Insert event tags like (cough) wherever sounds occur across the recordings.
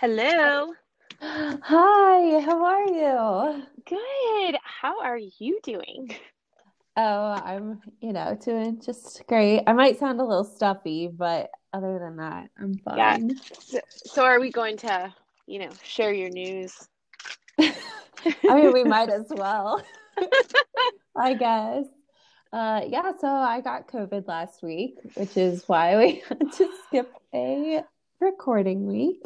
Hello. Hi, how are you? Good. How are you doing? Oh, I'm, you know, doing just great. I might sound a little stuffy, but other than that, I'm Yeah. fine. So, so are we going to, you know, share your news? (laughs) I mean, we might (laughs) as well, (laughs) I guess. Uh, yeah, so I got COVID last week, which is why we had to skip a recording week.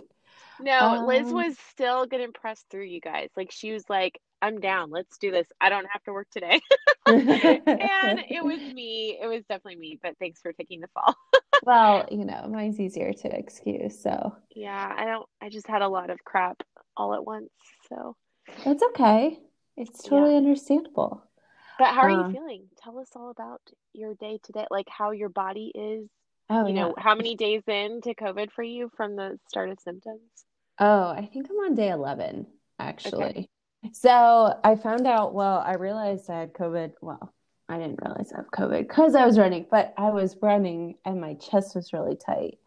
No, Liz Um, was still gonna press through you guys. Like she was like, I'm down. Let's do this. I don't have to work today. (laughs) And it was (laughs) me. It was definitely me, but thanks for taking the fall. (laughs) well, you know, mine's easier to excuse, so Yeah, I don't I just had a lot of crap all at once. So, that's okay. It's yeah. totally understandable. But how are you Um, feeling? Tell us all about your day today, like how your body is oh you yeah. know, how many days into COVID for you from the start of symptoms? Oh, I think I'm on day 11, Okay. actually. So I found out, well, I realized I had COVID. Well, I didn't realize I have COVID because I was running, but I was running and my chest was really tight.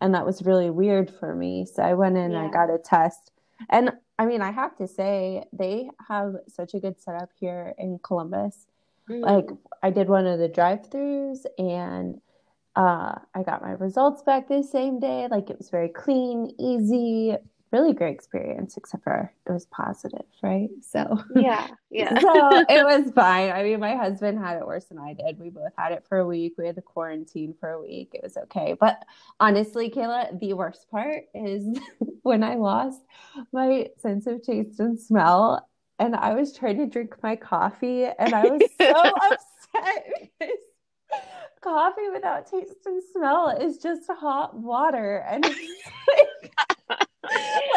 And that was really weird for me. So I went in, I Yeah. got a test. And I mean, I have to say, they have such a good setup here in Columbus. Like, Mm. I did one of the drive-throughs and uh, I got my results back the same day. Like it was very clean, easy, really great experience, except for it was positive, right? So, Yeah, (laughs) yeah. so it was fine. I mean, my husband had it worse than I did. We both had it for a week. We had to quarantine for a week. It was okay. But honestly, Kayla, the worst part is (laughs) when I lost my sense of taste and smell, and I was trying to drink my coffee, and I was so (laughs) upset because coffee without taste and smell is just hot water. And it's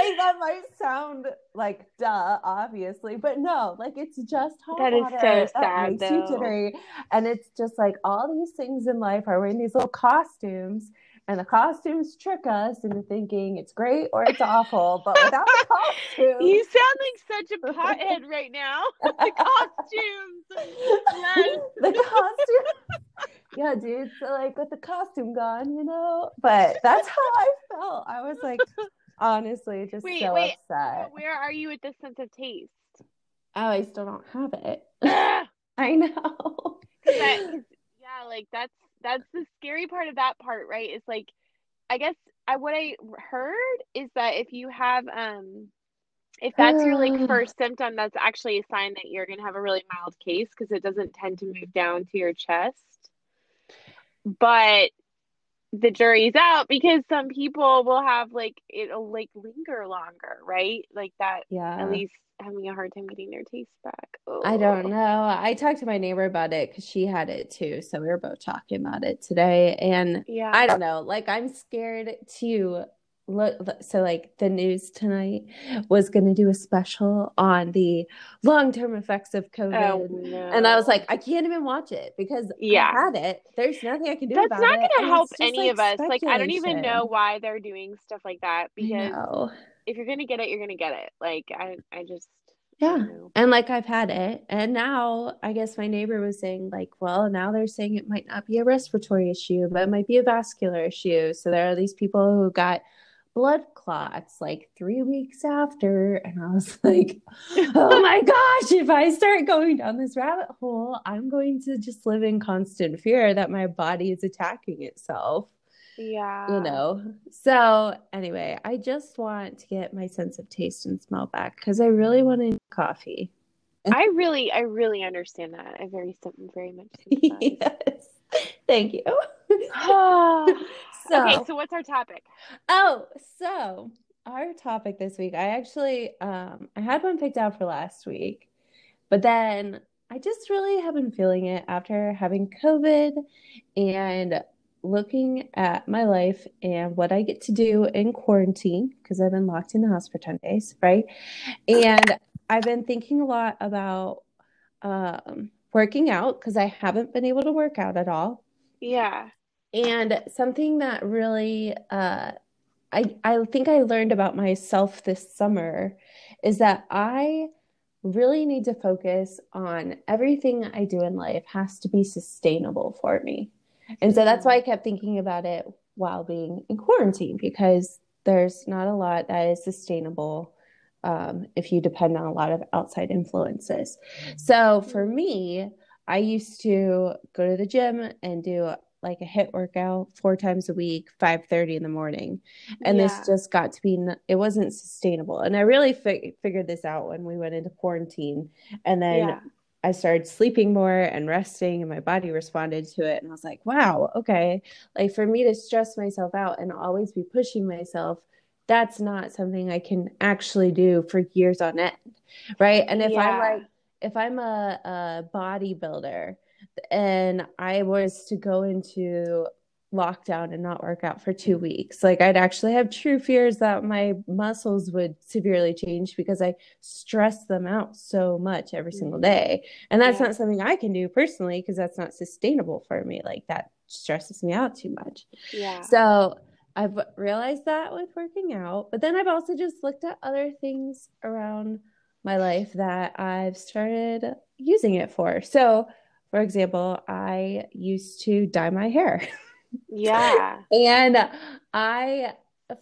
like, that might sound like duh, obviously, but no, like it's just hot That is water so that sad, makes you jittery. And it's just like all these things in life are wearing these little costumes. And the costumes trick us into thinking it's great or it's awful, but without the costume, (laughs) You sound like such a pothead right now. (laughs) The costumes. Yes. the costume. Yeah, dude. So like with the costume gone, you know. But that's how I felt. I was like, honestly, just Wait, so wait. upset. Where are you with the sense of taste? Oh, I still don't have it. (laughs) I know. 'Cause that, (laughs) 'cause, yeah, like that's that's the scary part of that part, right? It's like, I guess I what I heard is that if you have um if that's your like first symptom, that's actually a sign that you're gonna have a really mild case because it doesn't tend to move down to your chest. But the jury's out because some people will have like it'll like linger longer, right? Like that Yeah. at least having a hard time getting their taste back. I don't Oh, know. I talked to my neighbor about it because she had it too. So we were both talking about it today. And yeah. I don't know. Like, I'm scared to look. So, like, the news tonight was going to do a special on the long term effects of Oh COVID. And I was like, I can't even watch it because yeah I had it. There's nothing I can do That's not going to help any like of us. Like, I don't even know why they're doing stuff like that because know. if you're going to get it, you're going to get it. Like, I, I just, Yeah. And like I've had it. And now I guess my neighbor was saying, like, well, now they're saying it might not be a respiratory issue, but it might be a vascular issue. So there are these people who got blood clots like three weeks after. And I was (laughs) like, oh my gosh, if I start going down this rabbit hole, I'm going to just live in constant fear that my body is attacking itself Yeah. you know. So anyway, I just want to get my sense of taste and smell back because I really want to coffee. I really, I really understand that. I very, very much. (laughs) Yes. Thank you. (sighs) (laughs) okay, So, so what's our topic? oh, so our topic this week, I actually um I had one picked out for last week, but then I just really have been feeling it after having COVID and looking at my life and what I get to do in quarantine because I've been locked in the house for 10 days, right? And I've been thinking a lot about um, working out because I haven't been able to work out at all. Yeah. And something that really uh, I I think I learned about myself this summer is that I really need to focus on everything I do in life has to be sustainable for me. And so that's why I kept thinking about it while being in quarantine because there's not a lot that is sustainable um, if you depend on a lot of outside influences. So for me, I used to go to the gym and do like a HIIT workout four times a week 5.30 in the morning and yeah. this just got to be it wasn't sustainable and i really fi- figured this out when we went into quarantine and then yeah. i started sleeping more and resting and my body responded to it and i was like wow okay like for me to stress myself out and always be pushing myself that's not something i can actually do for years on end right and if yeah. i'm like if i'm a, a bodybuilder and I was to go into lockdown and not work out for two weeks. Like I'd actually have true fears that my muscles would severely change because I stress them out so much every single mm-hmm. day. And that's yeah. not something I can do personally because that's not sustainable for me. Like that stresses me out too much. Yeah. So I've realized that with working out, but then I've also just looked at other things around my life that I've started using it for. So for example, I used to dye my hair. Yeah. (laughs) and I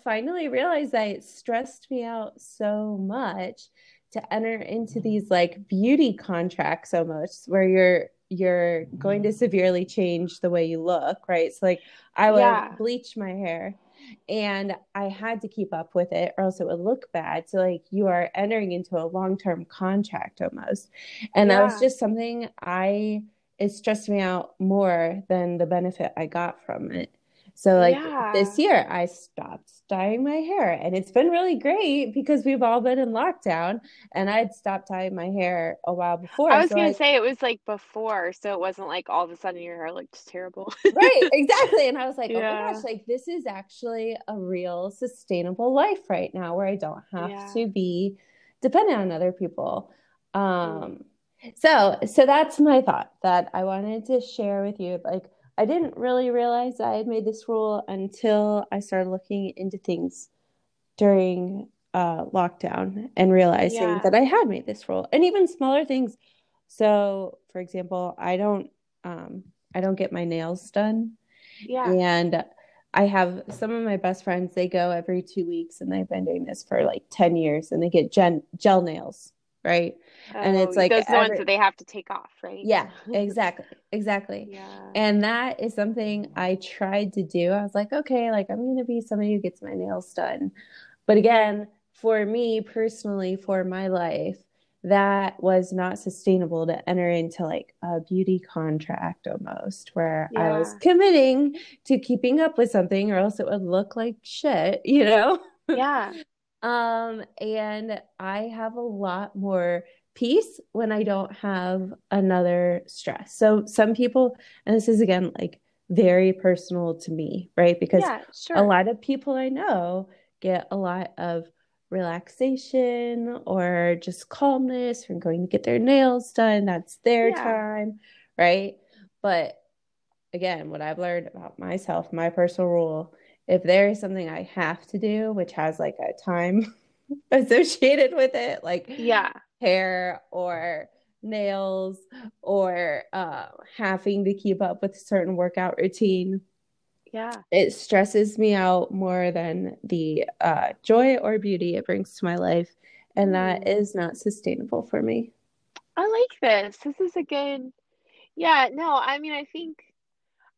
finally realized that it stressed me out so much to enter into these like beauty contracts almost where you're you're going to severely change the way you look, right? So like I would yeah. bleach my hair and I had to keep up with it or else it would look bad. So like you are entering into a long-term contract almost. And yeah. that was just something I it stressed me out more than the benefit I got from it. So like yeah. this year I stopped dyeing my hair and it's been really great because we've all been in lockdown and I'd stopped dyeing my hair a while before. I was so going to say it was like before so it wasn't like all of a sudden your hair looked terrible. right, (laughs) exactly. And I was like, yeah. "Oh my gosh, like this is actually a real sustainable life right now where I don't have yeah. to be dependent on other people." Um so, so that's my thought that I wanted to share with you. Like, I didn't really realize I had made this rule until I started looking into things during uh, lockdown and realizing yeah. that I had made this rule, and even smaller things. So, for example, I don't, um, I don't get my nails done. Yeah, and I have some of my best friends. They go every two weeks, and they've been doing this for like ten years, and they get gen- gel nails right? Oh, and it's like those every... ones that they have to take off, right? Yeah, (laughs) exactly. Exactly. Yeah. And that is something I tried to do. I was like, okay, like I'm going to be somebody who gets my nails done. But again, for me personally, for my life, that was not sustainable to enter into like a beauty contract almost where yeah. I was committing to keeping up with something or else it would look like shit, you know? Yeah. (laughs) (laughs) Um, and I have a lot more peace when I don't have another stress. So some people, and this is again like very personal to me, right? Because yeah, sure. a lot of people I know get a lot of relaxation or just calmness from going to get their nails done. That's their yeah. time, right? But again, what I've learned about myself, my personal rule if there is something I have to do, which has like a time (laughs) associated with it, like yeah, hair or nails or uh, having to keep up with a certain workout routine. Yeah. It stresses me out more than the uh, joy or beauty it brings to my life. And mm. that is not sustainable for me. I like this. This is a good, yeah, no, I mean, I think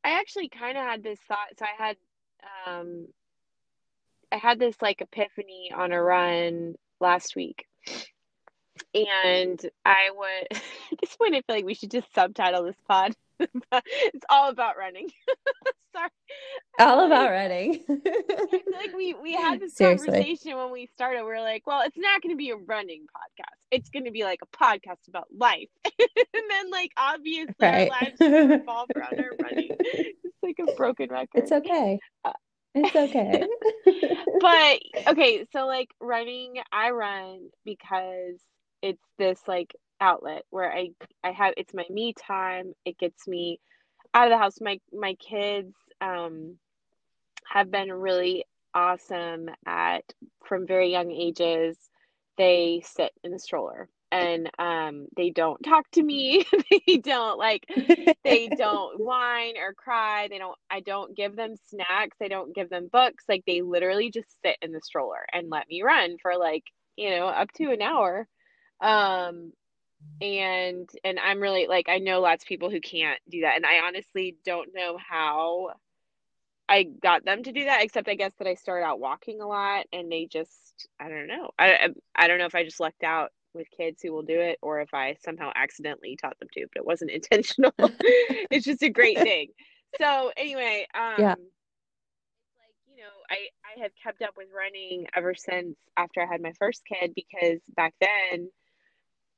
I actually kind of had this thought. So I had um, I had this like epiphany on a run last week. And I would, (laughs) at this point, I feel like we should just subtitle this pod. (laughs) it's all about running. (laughs) Sorry. All about running. (laughs) like we we had this Seriously. conversation when we started. We are like, well, it's not going to be a running podcast. It's going to be like a podcast about life. and then, like, obviously, right. our lives revolve around our running. It's like a broken record. It's okay. Uh, it's okay. but okay, so like running, I run because it's this like outlet where I I have it's my me time. It gets me out of the house. My my kids um have been really awesome at from very young ages. They sit in the stroller and um they don't talk to me (laughs) they don't like they don't (laughs) whine or cry they don't i don't give them snacks i don't give them books like they literally just sit in the stroller and let me run for like you know up to an hour um and and i'm really like i know lots of people who can't do that and i honestly don't know how i got them to do that except i guess that i started out walking a lot and they just i don't know i i, I don't know if i just lucked out with kids who will do it or if I somehow accidentally taught them to, but it wasn't (laughs) intentional. (laughs) it's just a great thing. So anyway, um yeah. like, you know, I I have kept up with running ever since after I had my first kid because back then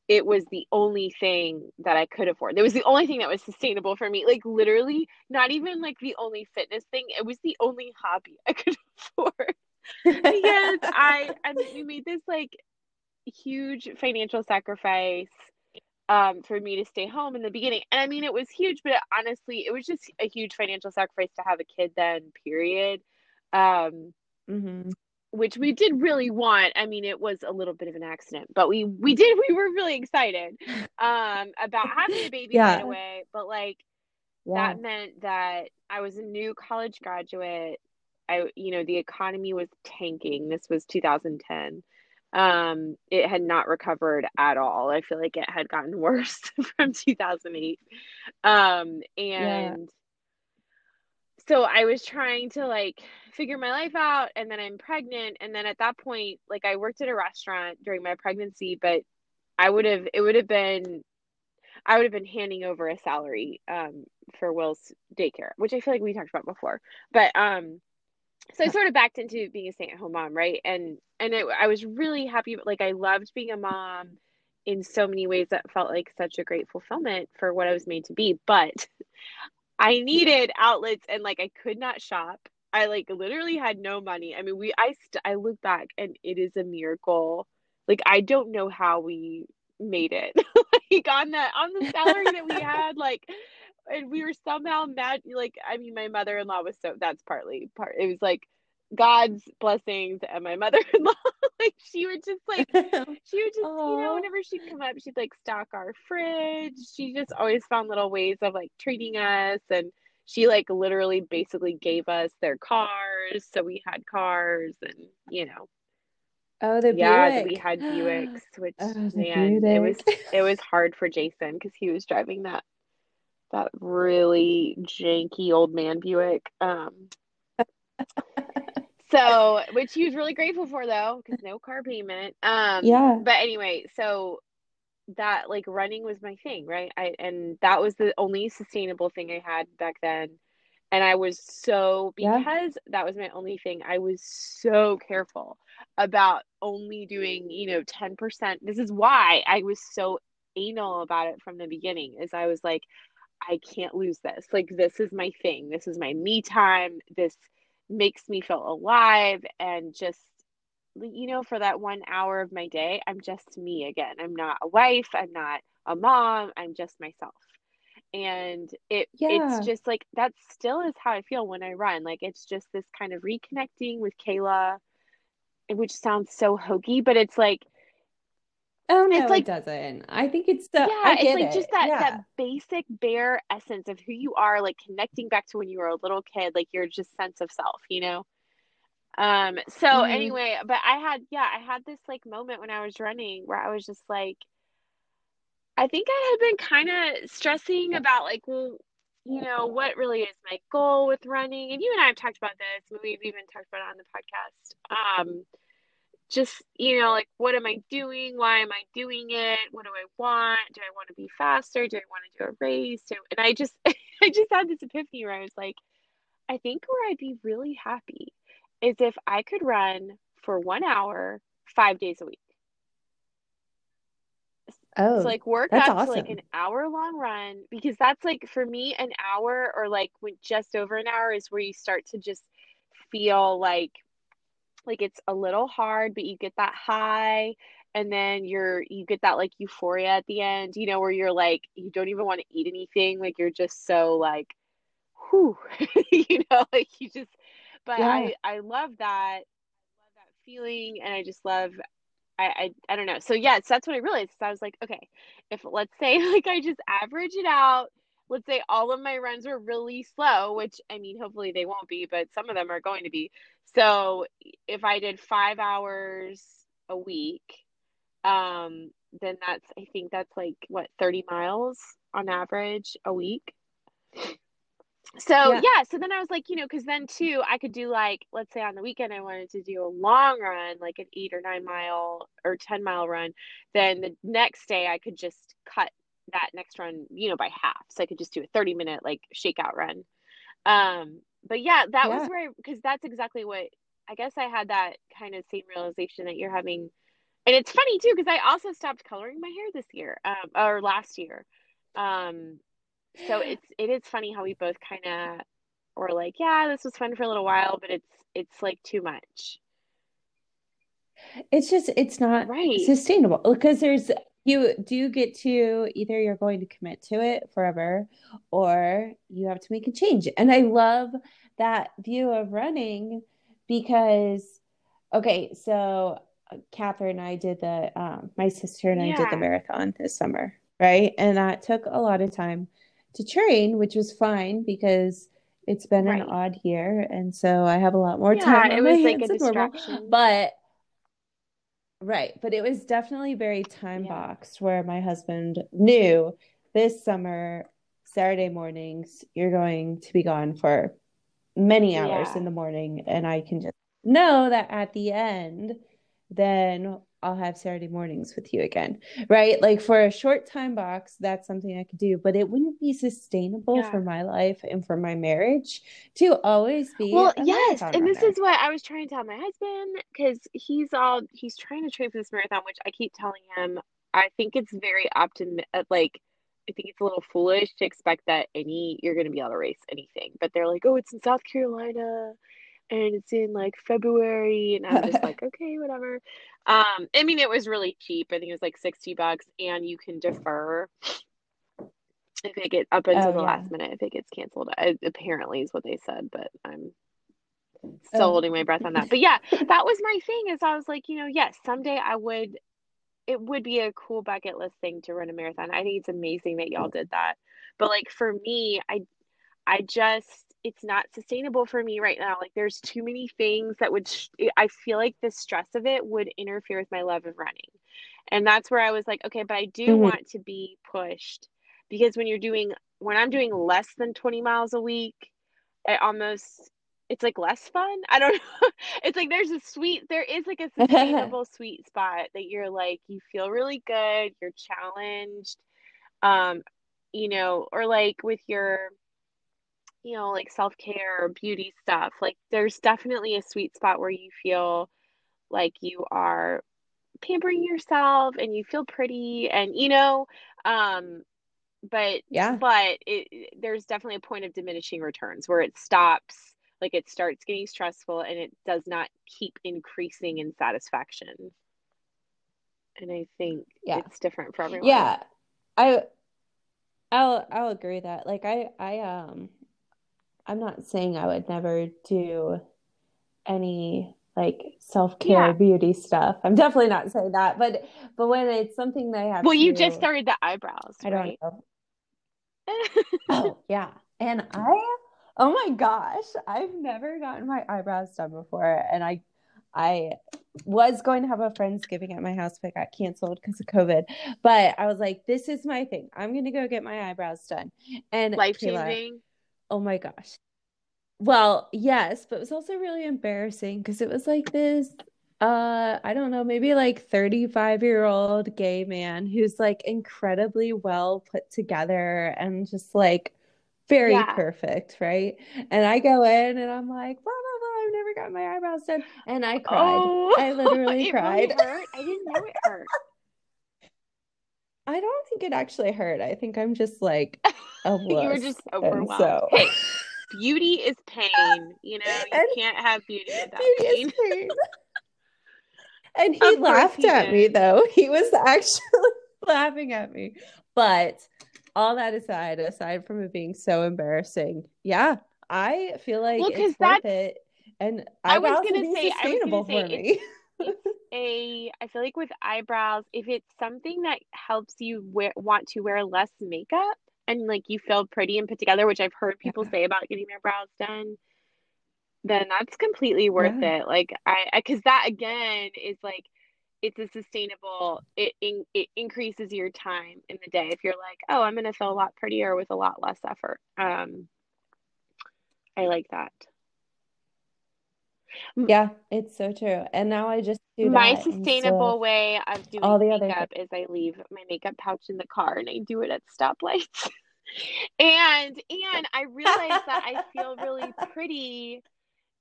it was the only thing that I could afford. It was the only thing that was sustainable for me. Like literally, not even like the only fitness thing. It was the only hobby I could (laughs) afford. because I I mean we made this like huge financial sacrifice um, for me to stay home in the beginning. And I mean, it was huge, but honestly, it was just a huge financial sacrifice to have a kid then, period. Um, mm-hmm. Which we did really want. I mean, it was a little bit of an accident, but we we did. We were really excited um, about having a baby (laughs) yeah. right away. But like yeah. that meant that I was a new college graduate. I, you know, the economy was tanking. This was 2010 um it had not recovered at all i feel like it had gotten (laughs) worse from 2008 um and yeah. So i was trying to like figure my life out and then i'm pregnant and then at that point like i worked at a restaurant during my pregnancy but i would have it would have been i would have been handing over a salary um for will's daycare which i feel like we talked about before but um so I sort of backed into being a stay-at-home mom, right? And and it, I was really happy. Like I loved being a mom in so many ways that felt like such a great fulfillment for what I was made to be. But I needed outlets, and like I could not shop. I like literally had no money. I mean, we I st- I look back, and it is a miracle. Like I don't know how we made it. (laughs) like on the on the salary that we had, like and we were somehow mad like i mean my mother-in-law was so that's partly part it was like god's blessings and my mother-in-law (laughs) like she would just like (laughs) she would just Aww. you know whenever she'd come up she'd like stock our fridge she just always found little ways of like treating us and she like literally basically gave us their cars so we had cars and you know Oh, the yeah, we had Buicks, (gasps) which oh, man, Buick. it was it was hard for Jason because he was driving that that really janky old man Buick. Um, (laughs) so, which he was really grateful for though, because no car payment. Um, yeah. But anyway, so that like running was my thing, right? I and that was the only sustainable thing I had back then. And I was so because yeah. that was my only thing, I was so careful about only doing, you know, 10%. This is why I was so anal about it from the beginning is I was like, I can't lose this. Like, this is my thing. This is my me time. This makes me feel alive. And just, you know, for that one hour of my day, I'm just me again. I'm not a wife. I'm not a mom. I'm just myself. And it yeah. it's just like that still is how I feel when I run. Like it's just this kind of reconnecting with Kayla, which sounds so hokey, but it's like Oh no, it's like, it doesn't. I think it's the yeah, it's like it. just that yeah. that basic bare essence of who you are, like connecting back to when you were a little kid, like your just sense of self, you know. Um. So mm-hmm. anyway, but I had yeah, I had this like moment when I was running where I was just like, I think I had been kind of stressing about like, well, you know, what really is my goal with running, and you and I have talked about this. We've even talked about it on the podcast. Um just you know like what am i doing? Why am i doing it? What do i want? Do i want to be faster? Do i want to do a race? Do, and i just (laughs) i just had this epiphany where i was like i think where i'd be really happy is if i could run for one hour five days a week. Oh so like work up awesome. to like an hour long run because that's like for me an hour or like when just over an hour is where you start to just feel like like it's a little hard but you get that high and then you're you get that like euphoria at the end you know where you're like you don't even want to eat anything like you're just so like whew (laughs) you know like you just but yeah. i i love that i love that feeling and i just love I, I I don't know. So yeah, so that's what I realized. So I was like, okay, if let's say (laughs) like I just average it out, let's say all of my runs were really slow, which I mean, hopefully they won't be, but some of them are going to be. So if I did five hours a week, um, then that's I think that's like what 30 miles on average a week. So yeah. yeah. so then I was like, you know, because then too, I could do like, let's say on the weekend I wanted to do a long run, like an eight or nine mile or ten mile run. Then the next day I could just cut that next run, you know, by half. So I could just do a thirty minute like shakeout run. Um, but yeah, that yeah. was where because that's exactly what I guess I had that kind of same realization that you're having. And it's funny too because I also stopped coloring my hair this year, um, or last year. Um, so it's it is funny how we both kind of were like, yeah, this was fun for a little while, but it's it's like too much. It's just it's not right. sustainable because there's you do get to either you're going to commit to it forever or you have to make a change. And I love that view of running because okay, so uh, Catherine and I did the um, my sister and yeah. I did the marathon this summer, right? And that took a lot of time to train, which was fine because it's been right. an odd year, and so I have a lot more yeah, time. it was like a distraction, normal. but right, but it was definitely very time yeah. boxed where my husband knew this summer Saturday mornings you're going to be gone for many hours yeah. in the morning, and I can just know that at the end, then I'll have Saturday mornings with you again, right? Like for a short time box, that's something I could do, but it wouldn't be sustainable yeah. for my life and for my marriage to always be. Well, yes, and runner. this is what I was trying to tell my husband because he's all he's trying to train for this marathon, which I keep telling him. I think it's very optimistic. Uh, like I think it's a little foolish to expect that any you're going to be able to race anything, but they're like, oh, it's in South Carolina and it's in like February and I'm just like (laughs) okay whatever. Um I mean it was really cheap. I think it was like 60 bucks and you can defer if it gets up until oh, the yeah. last minute if it gets canceled. I, apparently is what they said but I'm still oh. holding my breath on that. But yeah that was my thing is I was like you know yes someday I would it would be a cool bucket list thing to run a marathon. I think it's amazing that y'all did that. But like for me I I just it's not sustainable for me right now. Like there's too many things that would sh- I feel like the stress of it would interfere with my love of running. And that's where I was like, okay, but I do mm-hmm. want to be pushed because when you're doing when I'm doing less than 20 miles a week, I almost it's like less fun. I don't (laughs) know. It's like there's a sweet there is like a (laughs) sustainable sweet spot that you're like you feel really good, you're challenged. Um you know, or like with your you know, like self care beauty stuff, like there's definitely a sweet spot where you feel like you are pampering yourself and you feel pretty and you know um but yeah. but it, there's definitely a point of diminishing returns where it stops like it starts getting stressful and it does not keep increasing in satisfaction. And i think yeah. it's different for everyone. Yeah. I i'll i'll agree that. Like i i um I'm not saying I would never do any like self-care yeah. beauty stuff. I'm definitely not saying that, but but when it's something that I have Well, you just started the eyebrows, I right? don't know. (laughs) oh, yeah. And I oh my gosh, I've never gotten my eyebrows done before and I I was going to have a friendsgiving at my house, but got canceled because of COVID. But I was like, this is my thing. I'm gonna go get my eyebrows done. And life changing oh my gosh. Well, yes, but it was also really embarrassing because it was like this uh I don't know, maybe like 35 year old gay man who's like incredibly well put together and just like very yeah. perfect, right? And I go in and I'm like, blah blah blah, I've never got my eyebrows done. And I cried. Oh, I (laughs) literally cried. Really hurt. I didn't know it hurt. (laughs) I don't think it actually hurt. I think I'm just like a (laughs) you were just overwhelmed. So... Hey, (laughs) beauty is pain. You know, you and can't have beauty without beauty pain. pain. (laughs) and he of laughed he at did. me though. He was actually laughing at me. But all that aside, aside from it being so embarrassing, yeah, I feel like well, it's worth it. And I was gonna say, sustainable I was gonna say, for me. It's a I feel like with eyebrows, if it's something that helps you wear, want to wear less makeup and like you feel pretty and put together, which I've heard people Yeah. say about getting their brows done, then that's completely worth Yeah. it. Like I, because that again is like it's a sustainable. It in, it increases your time in the day. If you're like, oh, I'm gonna feel a lot prettier with a lot less effort. Um, I like that. Yeah, it's so true. And now I just do My that sustainable way of doing all the other makeup is I leave my makeup pouch in the car and I do it at stoplights. (laughs) And and I realize that I feel really pretty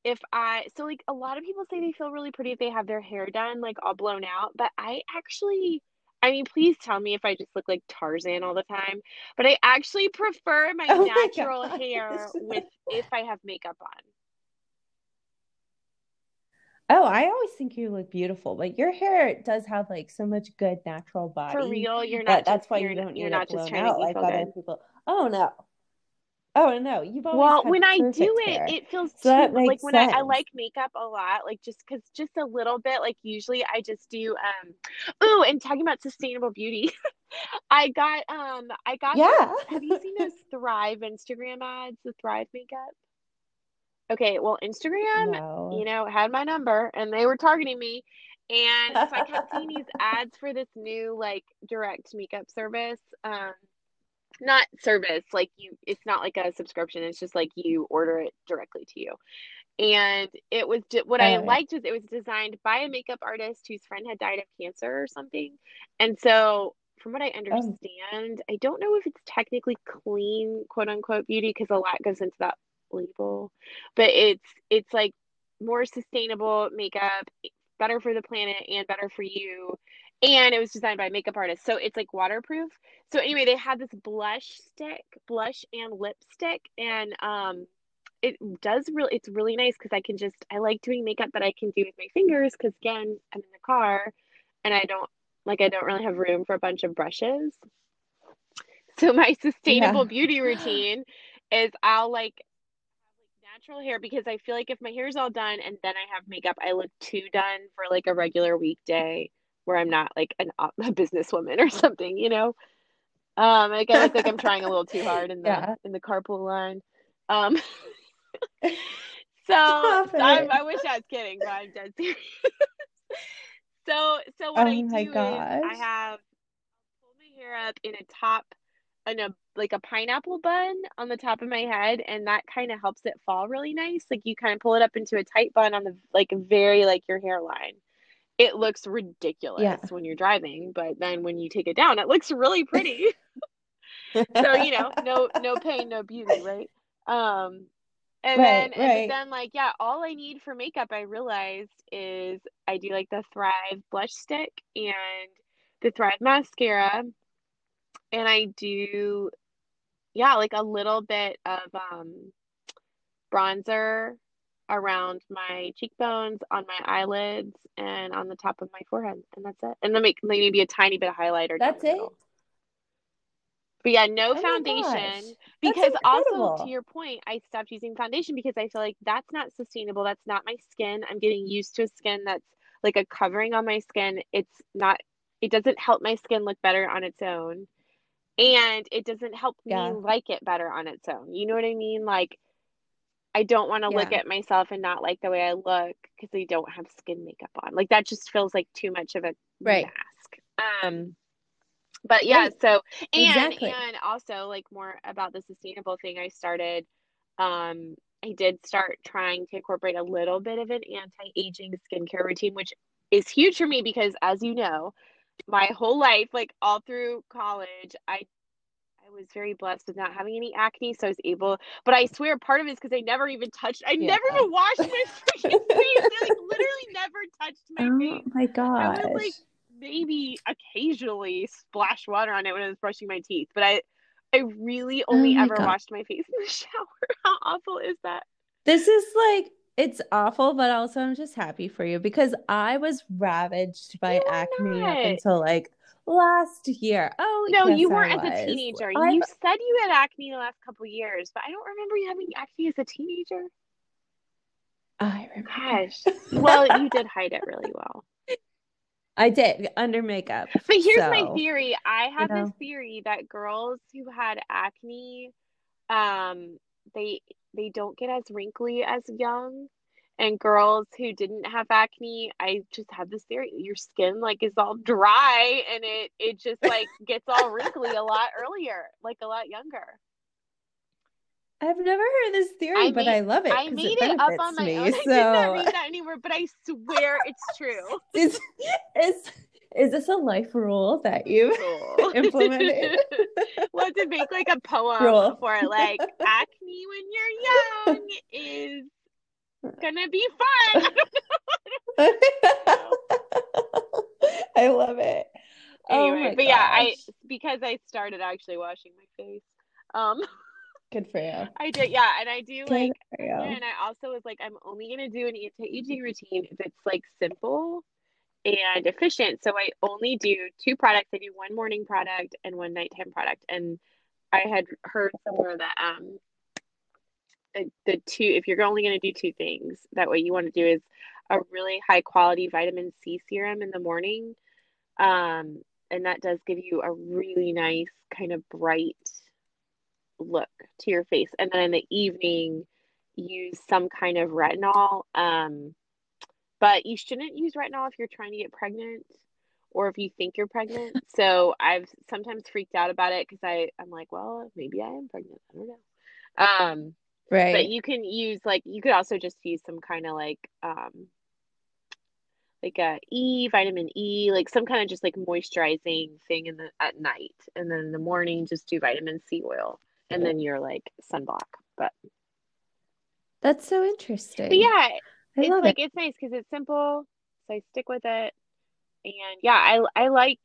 if I so like a lot of people say they feel really pretty if they have their hair done like all blown out, but I actually I mean, please tell me if I just look like Tarzan all the time, but I actually prefer my (laughs) Oh my natural hair with if I have makeup on. Oh, I always think you look beautiful, but your hair does have like so much good natural body. For real, you're not that's why you're you don't you're it not just trying to out me like other good. people. Oh no. Oh no, you've always Well, when I do perfect it, it feels So too like makes when I, I like makeup a lot, like just because just a little bit, like usually I just do um ooh, and talking about sustainable beauty, (laughs) I got um I got those Yeah. have you seen those (laughs) Thrive Instagram ads, the Thrive makeup? Okay, well, Instagram, you know, had my number and they were targeting me. And so I kept seeing these (laughs) ads for this new like direct makeup service. Um not service like you it's not like a subscription it's just like you order it directly to you and it was what i Oh liked was it was designed by a makeup artist whose friend had died of cancer or something and so from what i Oh understand i don't know if it's technically clean quote unquote beauty because a lot goes into that label but it's it's like more sustainable makeup better for the planet and better for you and it was designed by a makeup artist so it's like waterproof so anyway, they had this blush stick, blush and lipstick, and um, it does really. It's really nice because I can just. I like doing makeup that I can do with my fingers because again, I'm in the car, and I don't like. I don't really have room for a bunch of brushes. So my (laughs) sustainable yeah. beauty routine is I'll like natural hair because I feel like if my hair is all done and then I have makeup, I look too done for like a regular weekday where I'm not like an, (laughs) a businesswoman or something, you know? Um, like I like I'm trying a little too hard in the Yeah. in the carpool line. Um, (laughs) so I'm, I wish I was kidding, but I'm dead serious. (laughs) So so what Oh I do is I have pull my hair up in a top in a like a pineapple bun on the top of my head, and that kind of helps it fall really nice. Like you kind of pull it up into a tight bun on the like very like your hairline. It looks ridiculous Yeah. when you're driving, but then when you take it down, it looks really pretty. (laughs) So, you know, no no pain, no beauty, right? Um, and Right, then and right. then like yeah, all I need for makeup I realized is I do like the Thrive blush stick and the Thrive mascara and I do yeah, like a little bit of um bronzer around my cheekbones, on my eyelids, and on the top of my forehead, and that's it. And then make maybe a tiny bit of highlighter That's it? But yeah, no Oh foundation because also to your point, I stopped using foundation because I feel like that's not sustainable. That's not my skin. I'm getting used to a skin that's like a covering on my skin. It's not, it doesn't help my skin look better on its own. And it doesn't help me Yeah. like it better on its own. You know what I mean? Like, I don't want to look at myself and not like the way I look because I don't have skin makeup on. Like, that just feels like too much of a Right. mask. Um, but yeah, Right. so and Exactly. and also like more about the sustainable thing I started um I did start trying to incorporate a little bit of an anti-aging skincare routine, which is huge for me because as you know, my whole life, like all through college, I I was very blessed with not having any acne, so I was able, but I swear part of it is because I never even touched, I Yeah. never even washed my freaking face. I like literally (laughs) never touched my face. Oh face. my God, I would like maybe occasionally splash water on it when I was brushing my teeth, but I I really Oh only my ever God. washed my face in the (laughs) shower. How awful is that? This is like, it's awful, but also I'm just happy for you because I was ravaged by You acne were up until like last year. Oh, No, yes, you weren't as a teenager. I've You said you had acne the last couple years, but I don't remember you having acne as a teenager. I remember. Gosh. Well, you did hide it really well. (laughs) I did under makeup. But here's so, my theory. I have know. this theory that girls who had acne, um, they they don't get as wrinkly as young. And girls who didn't have acne, I just have this theory. Your skin like is all dry and it it just like (laughs) gets all wrinkly a lot earlier, like a lot younger. I've never heard this theory, I but made- I love it. i made it up on my me, own. (laughs) I So did not read that anywhere, but I swear it's true. (laughs) is, is is this a life rule that you Cool. (laughs) implemented? (laughs) We'll to make like a poem Rule. for like acne when you're young is gonna be fun. (laughs) I love it. oh anyway, my but yeah, I because I started actually washing my face. Um, good for you. I did, yeah, and I do Good like, and I also was like, I'm only gonna do an anti-aging routine if it's like simple and efficient. So I only do two products. I do one morning product and one nighttime product. And I had heard somewhere that um the, two if you're only going to do two things, that what you want to do is a really high quality vitamin C serum in the morning. Um and that does give you a really nice kind of bright look to your face. And then in the evening use some kind of retinol. Um but you shouldn't use retinol if you're trying to get pregnant or if you think you're pregnant. (laughs) So I've sometimes freaked out about it because I I'm like, well, maybe I am pregnant. I don't know. Um, Right. but you can use like you could also just use some kind of like um like a E vitamin E, like some kind of just like moisturizing thing in the at night, and then in the morning just do vitamin C oil, and then you're like sunblock. But, That's so interesting. but yeah, I it's love like it. it's nice because it's simple, so I stick with it. And yeah, I I like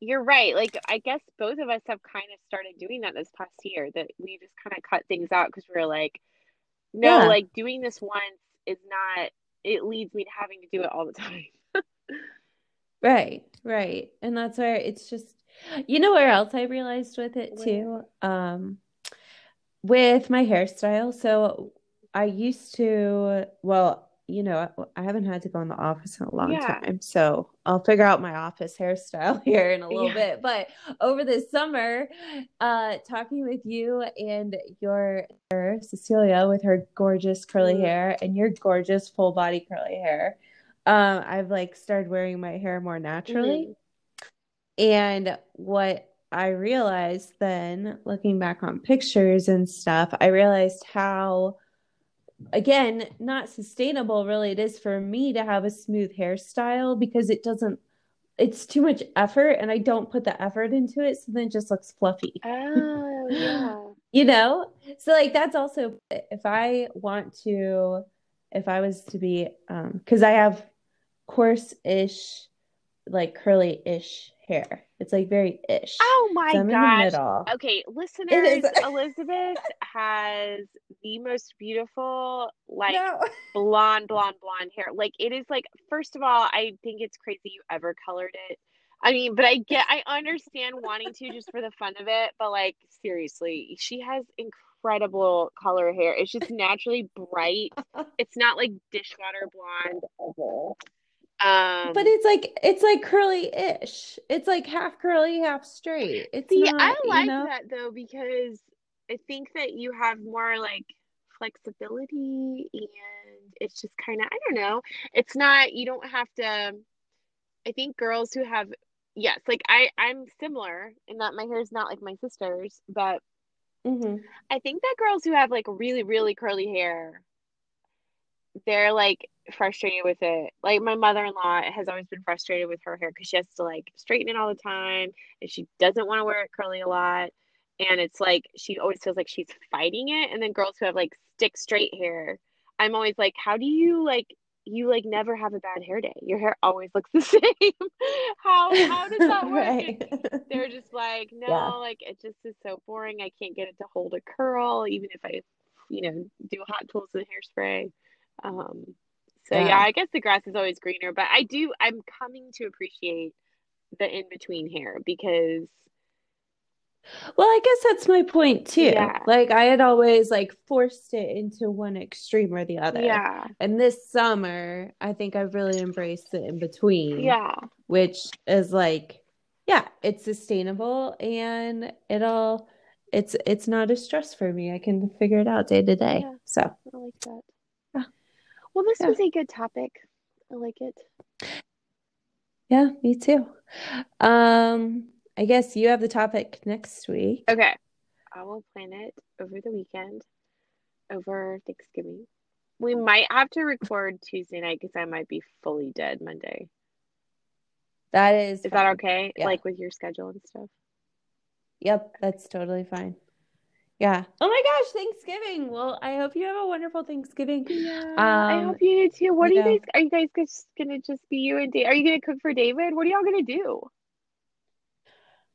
you're right. Like I guess both of us have kind of started doing that this past year that we just kind of cut things out because we are like, no, Yeah. like doing this once is not it leads me to having to do it all the (laughs) time. Right, right. And that's where it's just, you know where else I realized with it too? Um, with my hairstyle. So I used to, well, you know, I haven't had to go in the office in a long Yeah. time. So I'll figure out my office hairstyle (laughs) here in a little Yeah. bit. But over this summer, uh, talking with you and your Cecilia with her gorgeous curly Mhm. hair and your gorgeous full body curly hair, um, I've like started wearing my hair more naturally. And what I realized then, looking back on pictures and stuff, I realized how, again, not sustainable really it is for me to have a smooth hairstyle because it doesn't, it's too much effort and I don't put the effort into it. So then it just looks fluffy, Oh yeah. (laughs) you know? So, like, that's also if I want to, if I was to be, um, because I have coarse ish, like curly ish hair. It's like very ish. Oh my So I'm in the gosh. Okay, (laughs) listeners, is. (laughs) Elizabeth has the most beautiful, like No. (laughs) blonde, blonde, blonde hair. Like it is like, first of all, I think it's crazy you ever colored it. I mean, but I get, I understand wanting to just for the fun of it, but like seriously, she has incredible color hair. It's just naturally bright. It's not like dishwater blonde. Um, But it's like it's like curly-ish. It's like half curly, half straight. It's See, not, I you like know? that though because I think that you have more like flexibility and it's just kind of, I don't know, it's not, you don't have to, I think girls who have, yes, like I, I'm similar in that my hair is not like my sister's, but Mhm. I think that girls who have like really, really curly hair, they're like frustrated with it. Like my mother-in-law has always been frustrated with her hair because she has to like straighten it all the time and she doesn't want to wear it curly a lot. And it's like she always feels like she's fighting it. And then girls who have like stick straight hair, I'm always like, how do you like you like never have a bad hair day? Your hair always looks (laughs) the same. How how does that work? Right. they're (laughs) just like, no, Yeah. like it just is so boring. I can't get it to hold a curl, even if I, you know, do hot tools and hairspray. Um, so yeah. Yeah. I guess the grass is always greener, but I do, I'm coming to appreciate the in between hair because Well, I guess that's my point too. Yeah. Like I had always like forced it into one extreme or the other. Yeah. And this summer, I think I've really embraced it in between. Yeah. Which is like, yeah, it's sustainable and it'll it's it's not a stress for me. I can figure it out day to day. Yeah. So I like that. Well, this Yeah. was a good topic. I like it. yeah, me too. Um, I guess you have the topic next week. Okay. I will plan it over the weekend, over Thanksgiving. We might have to record Tuesday night because I might be fully dead Monday. That is Is that okay? Yeah. Like with your schedule and stuff? Yep, that's totally fine. Yeah. Oh my gosh, Thanksgiving. Well, I hope you have a wonderful Thanksgiving. Yeah, I Um, hope you do too. What are you guys? Are you guys just gonna just be you and Dave? Are you gonna cook for David? What are y'all gonna do?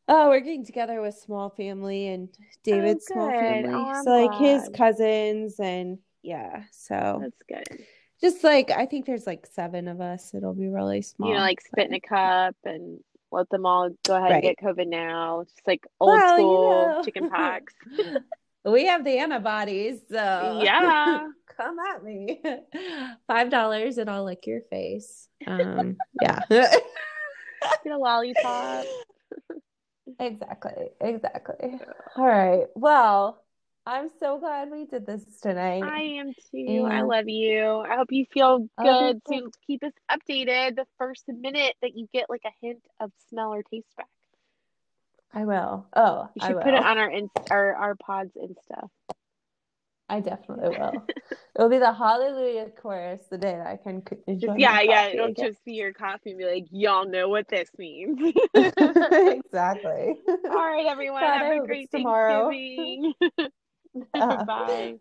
Oh, we're getting together with small family and David's small family. Oh, So like his cousins and yeah, so That's good. just like I think there's like seven of us. It'll be really small. You know, like spit in a cup and let them all go ahead and get COVID now. Just like old Well, you school know. chicken pox. (laughs) (laughs) We have the antibodies, so Yeah. (laughs) come at me. Five dollars and I'll lick your face. Um, yeah. Get a lollipop. Exactly, exactly. All right. Well, I'm so glad we did this tonight. I am too. I love you. I hope you feel good you to keep us updated the first minute that you get like a hint of smell or taste back. I will. Oh, You should put it on our inst- our our pods Insta. I definitely will. (laughs) It'll be the Hallelujah chorus the day that I can enjoy Just, yeah, yeah. It'll again. just be your coffee and be like, y'all know what this means. (laughs) (laughs) exactly. All right, everyone. God, I Have a great tomorrow. Thanksgiving. (laughs) Bye. Bye.